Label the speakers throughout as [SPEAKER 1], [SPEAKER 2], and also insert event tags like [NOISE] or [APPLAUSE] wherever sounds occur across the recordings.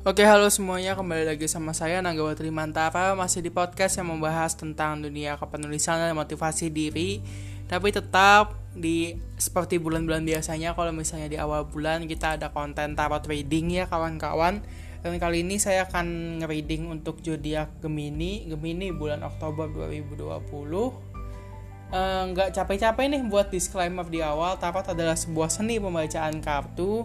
[SPEAKER 1] Oke halo semuanya. Kembali lagi sama saya Nanggawa Trimantara Masih di podcast yang membahas tentang dunia kepenulisan dan motivasi diri. Tapi tetap di seperti bulan-bulan biasanya Kalau misalnya di awal bulan kita ada konten tarot reading ya kawan-kawan. Dan kali ini saya akan nge-reading untuk zodiak Gemini. Gemini bulan Oktober 2020 nggak uh, capek-capek nih buat disclaimer di awal tarot adalah sebuah seni pembacaan kartu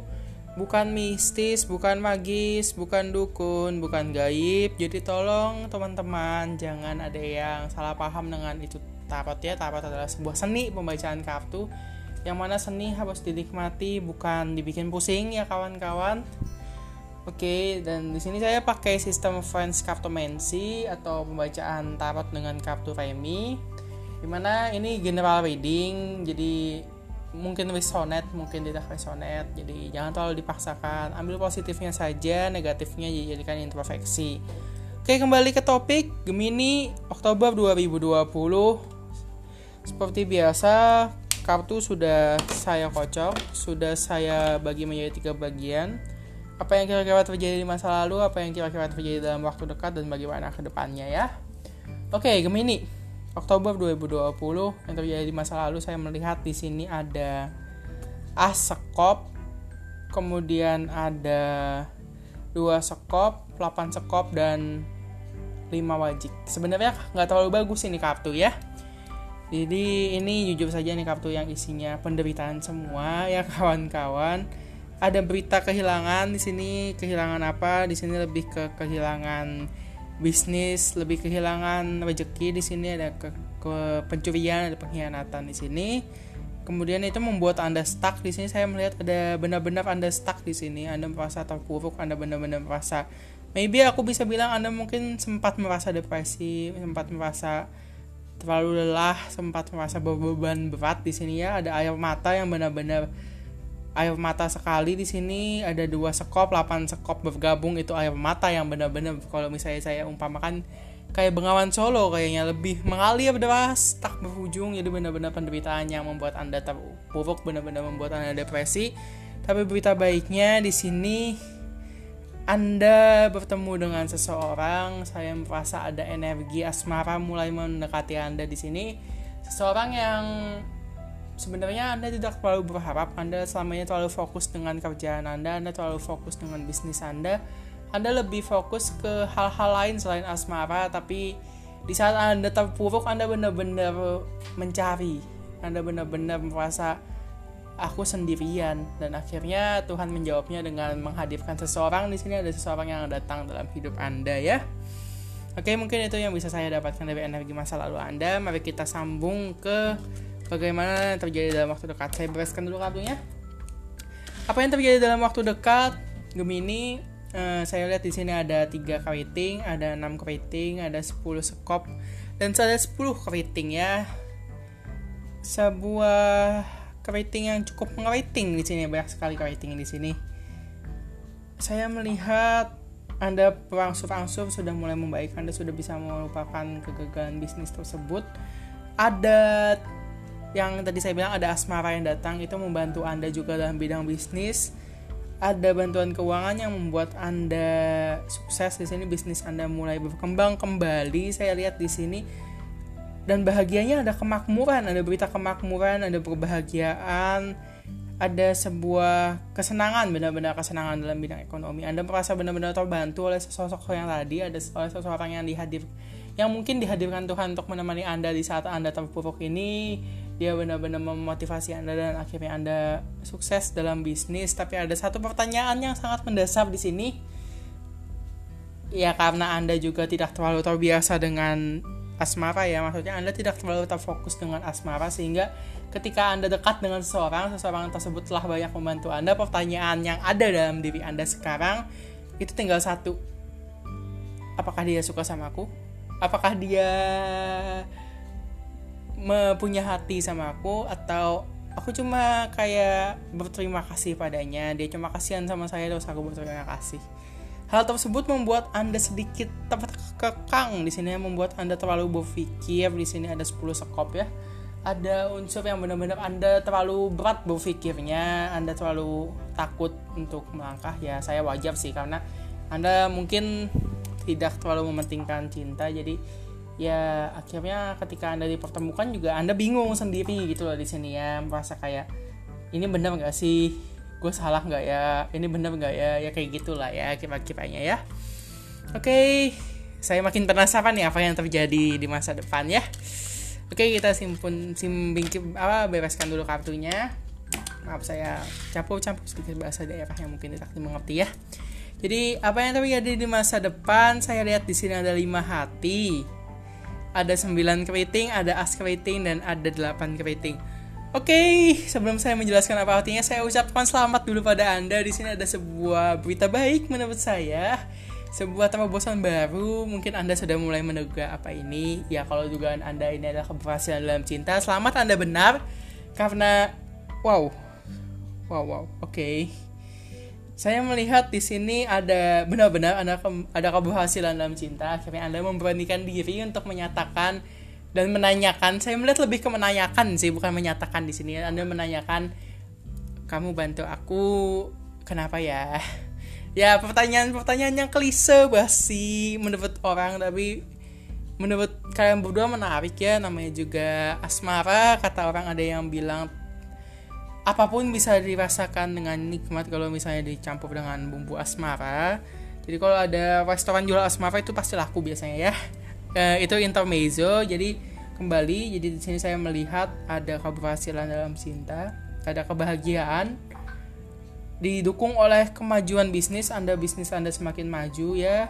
[SPEAKER 1] bukan mistis, bukan magis, bukan dukun, bukan gaib. Jadi tolong teman-teman jangan ada yang salah paham dengan itu tarot ya. Tarot adalah sebuah seni pembacaan kartu yang mana seni harus dinikmati bukan dibikin pusing ya kawan-kawan. Oke, dan di sini saya pakai sistem Friends Cartomancy atau pembacaan tarot dengan kartu remi. Di mana ini general reading, jadi mungkin resonate mungkin tidak resonate jadi jangan terlalu dipaksakan. Ambil positifnya saja negatifnya dijadikan introspeksi. Oke kembali ke topik Gemini Oktober 2020 seperti biasa kartu sudah saya kocok sudah saya bagi menjadi tiga bagian. Apa yang kira-kira terjadi di masa lalu apa yang kira-kira terjadi dalam waktu dekat dan bagaimana ke depannya ya. Oke Gemini Oktober 2020 yang terjadi di masa lalu saya melihat di sini ada as sekop kemudian ada dua sekop 8 sekop dan 5 wajik. Sebenarnya nggak terlalu bagus ini kartu ya. Jadi ini jujur saja nih kartu yang isinya penderitaan semua [LAUGHS] ya kawan-kawan. Ada berita kehilangan di sini kehilangan apa? Di sini lebih ke kehilangan bisnis lebih kehilangan rezeki di sini ada ke, ke pencurian ada pengkhianatan di sini. Kemudian itu membuat anda stuck di sini. Saya melihat ada benar-benar anda stuck di sini. Anda merasa terpuruk anda benar-benar merasa maybe aku bisa bilang anda mungkin sempat merasa depresi sempat merasa terlalu lelah sempat merasa beban berat di sini ya. Ada air mata yang benar-benar air mata sekali di sini ada dua sekop 8 sekop bergabung itu air mata yang benar-benar kalau misalnya saya umpamakan kayak Bengawan Solo kayaknya lebih mengalir deras tak berujung. Jadi benar-benar penderitaan yang membuat anda terpuruk benar-benar membuat anda depresi. Tapi berita baiknya di sini anda bertemu dengan seseorang saya merasa ada energi asmara mulai mendekati anda di sini. Seseorang yang sebenarnya Anda tidak terlalu berharap, Anda selamanya terlalu fokus dengan kerjaan Anda, Anda terlalu fokus dengan bisnis Anda. Anda lebih fokus ke hal-hal lain selain asmara, tapi di saat Anda terpuruk, Anda benar-benar mencari. Anda benar-benar merasa aku sendirian dan akhirnya Tuhan menjawabnya dengan menghadirkan seseorang di sini ada seseorang yang datang dalam hidup Anda ya. Oke, mungkin itu yang bisa saya dapatkan dari energi masa lalu Anda. Mari kita sambung ke bagaimana yang terjadi dalam waktu dekat. Saya bereskan dulu kartunya. Apa yang terjadi dalam waktu dekat? Gemini, uh, saya lihat di sini ada tiga keriting, ada enam keriting, ada 10 sekop, dan ada 10 keriting ya. Sebuah keriting yang cukup mengeriting di sini banyak sekali keriting di sini. Saya melihat anda berangsur-angsur sudah mulai membaik, Anda sudah bisa melupakan kegagalan bisnis tersebut. Ada yang tadi saya bilang ada asmara yang datang itu membantu Anda juga dalam bidang bisnis. Ada bantuan keuangan yang membuat Anda sukses di sini bisnis Anda mulai berkembang kembali. Saya lihat di sini dan bahagianya ada kemakmuran, ada berita kemakmuran, ada kebahagiaan, ada sebuah kesenangan, benar-benar kesenangan dalam bidang ekonomi. Anda merasa benar-benar terbantu oleh sosok yang tadi, ada oleh seseorang yang dihadir yang mungkin dihadirkan Tuhan untuk menemani Anda di saat Anda terpuruk ini dia benar-benar memotivasi Anda dan akhirnya Anda sukses dalam bisnis. Tapi ada satu pertanyaan yang sangat mendasar di sini. Ya karena Anda juga tidak terlalu terbiasa dengan asmara ya. Maksudnya Anda tidak terlalu terfokus dengan asmara sehingga ketika Anda dekat dengan seseorang seseorang tersebut telah banyak membantu Anda. Pertanyaan yang ada dalam diri Anda sekarang itu tinggal satu. Apakah dia suka sama aku? Apakah dia punya hati sama aku atau aku cuma kayak berterima kasih padanya dia cuma kasihan sama saya terus aku berterima kasih. Hal tersebut membuat anda sedikit terkekang di sini membuat anda terlalu berpikir di sini ada 10 sekop ya. Ada unsur yang benar-benar Anda terlalu berat berpikirnya, Anda terlalu takut untuk melangkah, ya saya wajar sih karena Anda mungkin tidak terlalu mementingkan cinta, jadi ya akhirnya ketika Anda dipertemukan juga Anda bingung sendiri gitu loh di sini ya, merasa kayak ini benar nggak sih, gue salah nggak ya, ini benar nggak ya, ya kayak gitulah ya kira-kiranya ya. Oke, saya makin penasaran nih apa yang terjadi di masa depan ya. Oke kita simpun sim apa bebaskan dulu kartunya. Maaf saya campur-campur sedikit bahasa daerah yang mungkin tidak dimengerti ya. Jadi apa yang terjadi di masa depan saya lihat di sini ada lima hati, ada sembilan keriting, ada as keriting dan ada delapan keriting. Oke, sebelum saya menjelaskan apa artinya, saya ucapkan selamat dulu pada Anda. Di sini ada sebuah berita baik menurut saya sebuah terobosan baru mungkin anda sudah mulai menduga apa ini ya kalau dugaan anda ini adalah keberhasilan dalam cinta selamat anda benar karena wow wow wow oke okay. Saya melihat di sini ada benar-benar ada ada keberhasilan dalam cinta. Akhirnya anda memberanikan diri untuk menyatakan dan menanyakan. Saya melihat lebih ke menanyakan sih bukan menyatakan di sini. Anda menanyakan kamu bantu aku? Kenapa ya? [LAUGHS] Ya pertanyaan-pertanyaan yang klise basi menurut orang tapi menurut kalian berdua menarik ya. Namanya juga asmara. Kata orang ada yang bilang apa pun bisa dirasakan dengan nikmat kalau misalnya dicampur dengan bumbu asmara. Jadi kalau ada restoran jual asmara itu pasti laku biasanya ya. E, itu intermezzo. Jadi kembali jadi di sini saya melihat ada keberhasilan dalam cinta ada kebahagiaan. Didukung oleh kemajuan bisnis anda bisnis anda semakin maju ya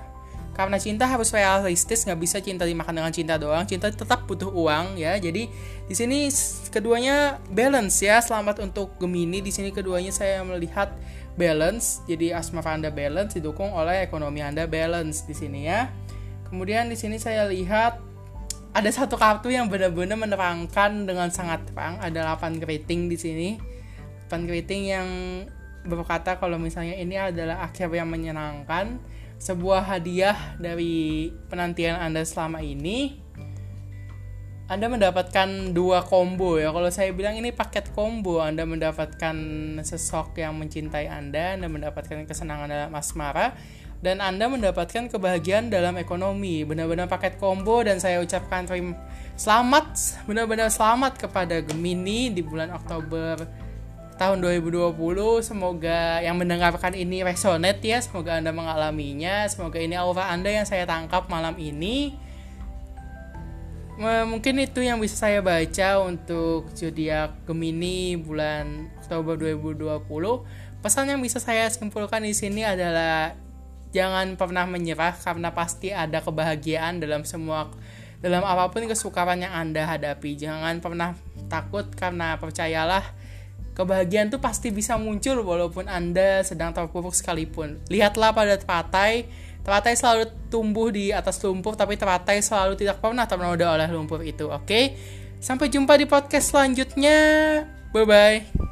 [SPEAKER 1] karena cinta harus realistis nggak bisa cinta dimakan dengan cinta doang. Cinta tetap butuh uang ya. Jadi di sini keduanya balance ya. Selamat untuk Gemini. Di sini keduanya saya melihat balance. Jadi asmara anda balance didukung oleh ekonomi anda balance di sini ya. Kemudian di sini saya lihat ada satu kartu yang benar-benar menerangkan dengan sangat terang. Ada 8 rating di sini. 8 rating yang berkata kalau misalnya ini adalah akhir yang menyenangkan, sebuah hadiah dari penantian Anda selama ini. Anda mendapatkan dua combo ya. Kalau saya bilang ini paket combo, Anda mendapatkan sesok yang mencintai Anda, Anda mendapatkan kesenangan dalam asmara, dan Anda mendapatkan kebahagiaan dalam ekonomi. Benar-benar paket combo dan saya ucapkan terima selamat, benar-benar selamat kepada Gemini di bulan Oktober tahun 2020 semoga yang mendengarkan ini resonate ya semoga anda mengalaminya semoga ini aura anda yang saya tangkap malam ini. Mungkin itu yang bisa saya baca untuk zodiak Gemini bulan Oktober 2020 pesan yang bisa saya simpulkan di sini adalah jangan pernah menyerah karena pasti ada kebahagiaan dalam semua dalam apa pun kesukaran yang anda hadapi. Jangan pernah takut karena percayalah kebahagiaan tuh pasti bisa muncul walaupun Anda sedang terpuruk sekalipun. Lihatlah pada teratai, teratai selalu tumbuh di atas lumpur, tapi teratai selalu tidak pernah ternoda oleh lumpur itu, oke? Okay? Sampai jumpa di podcast selanjutnya. Bye-bye.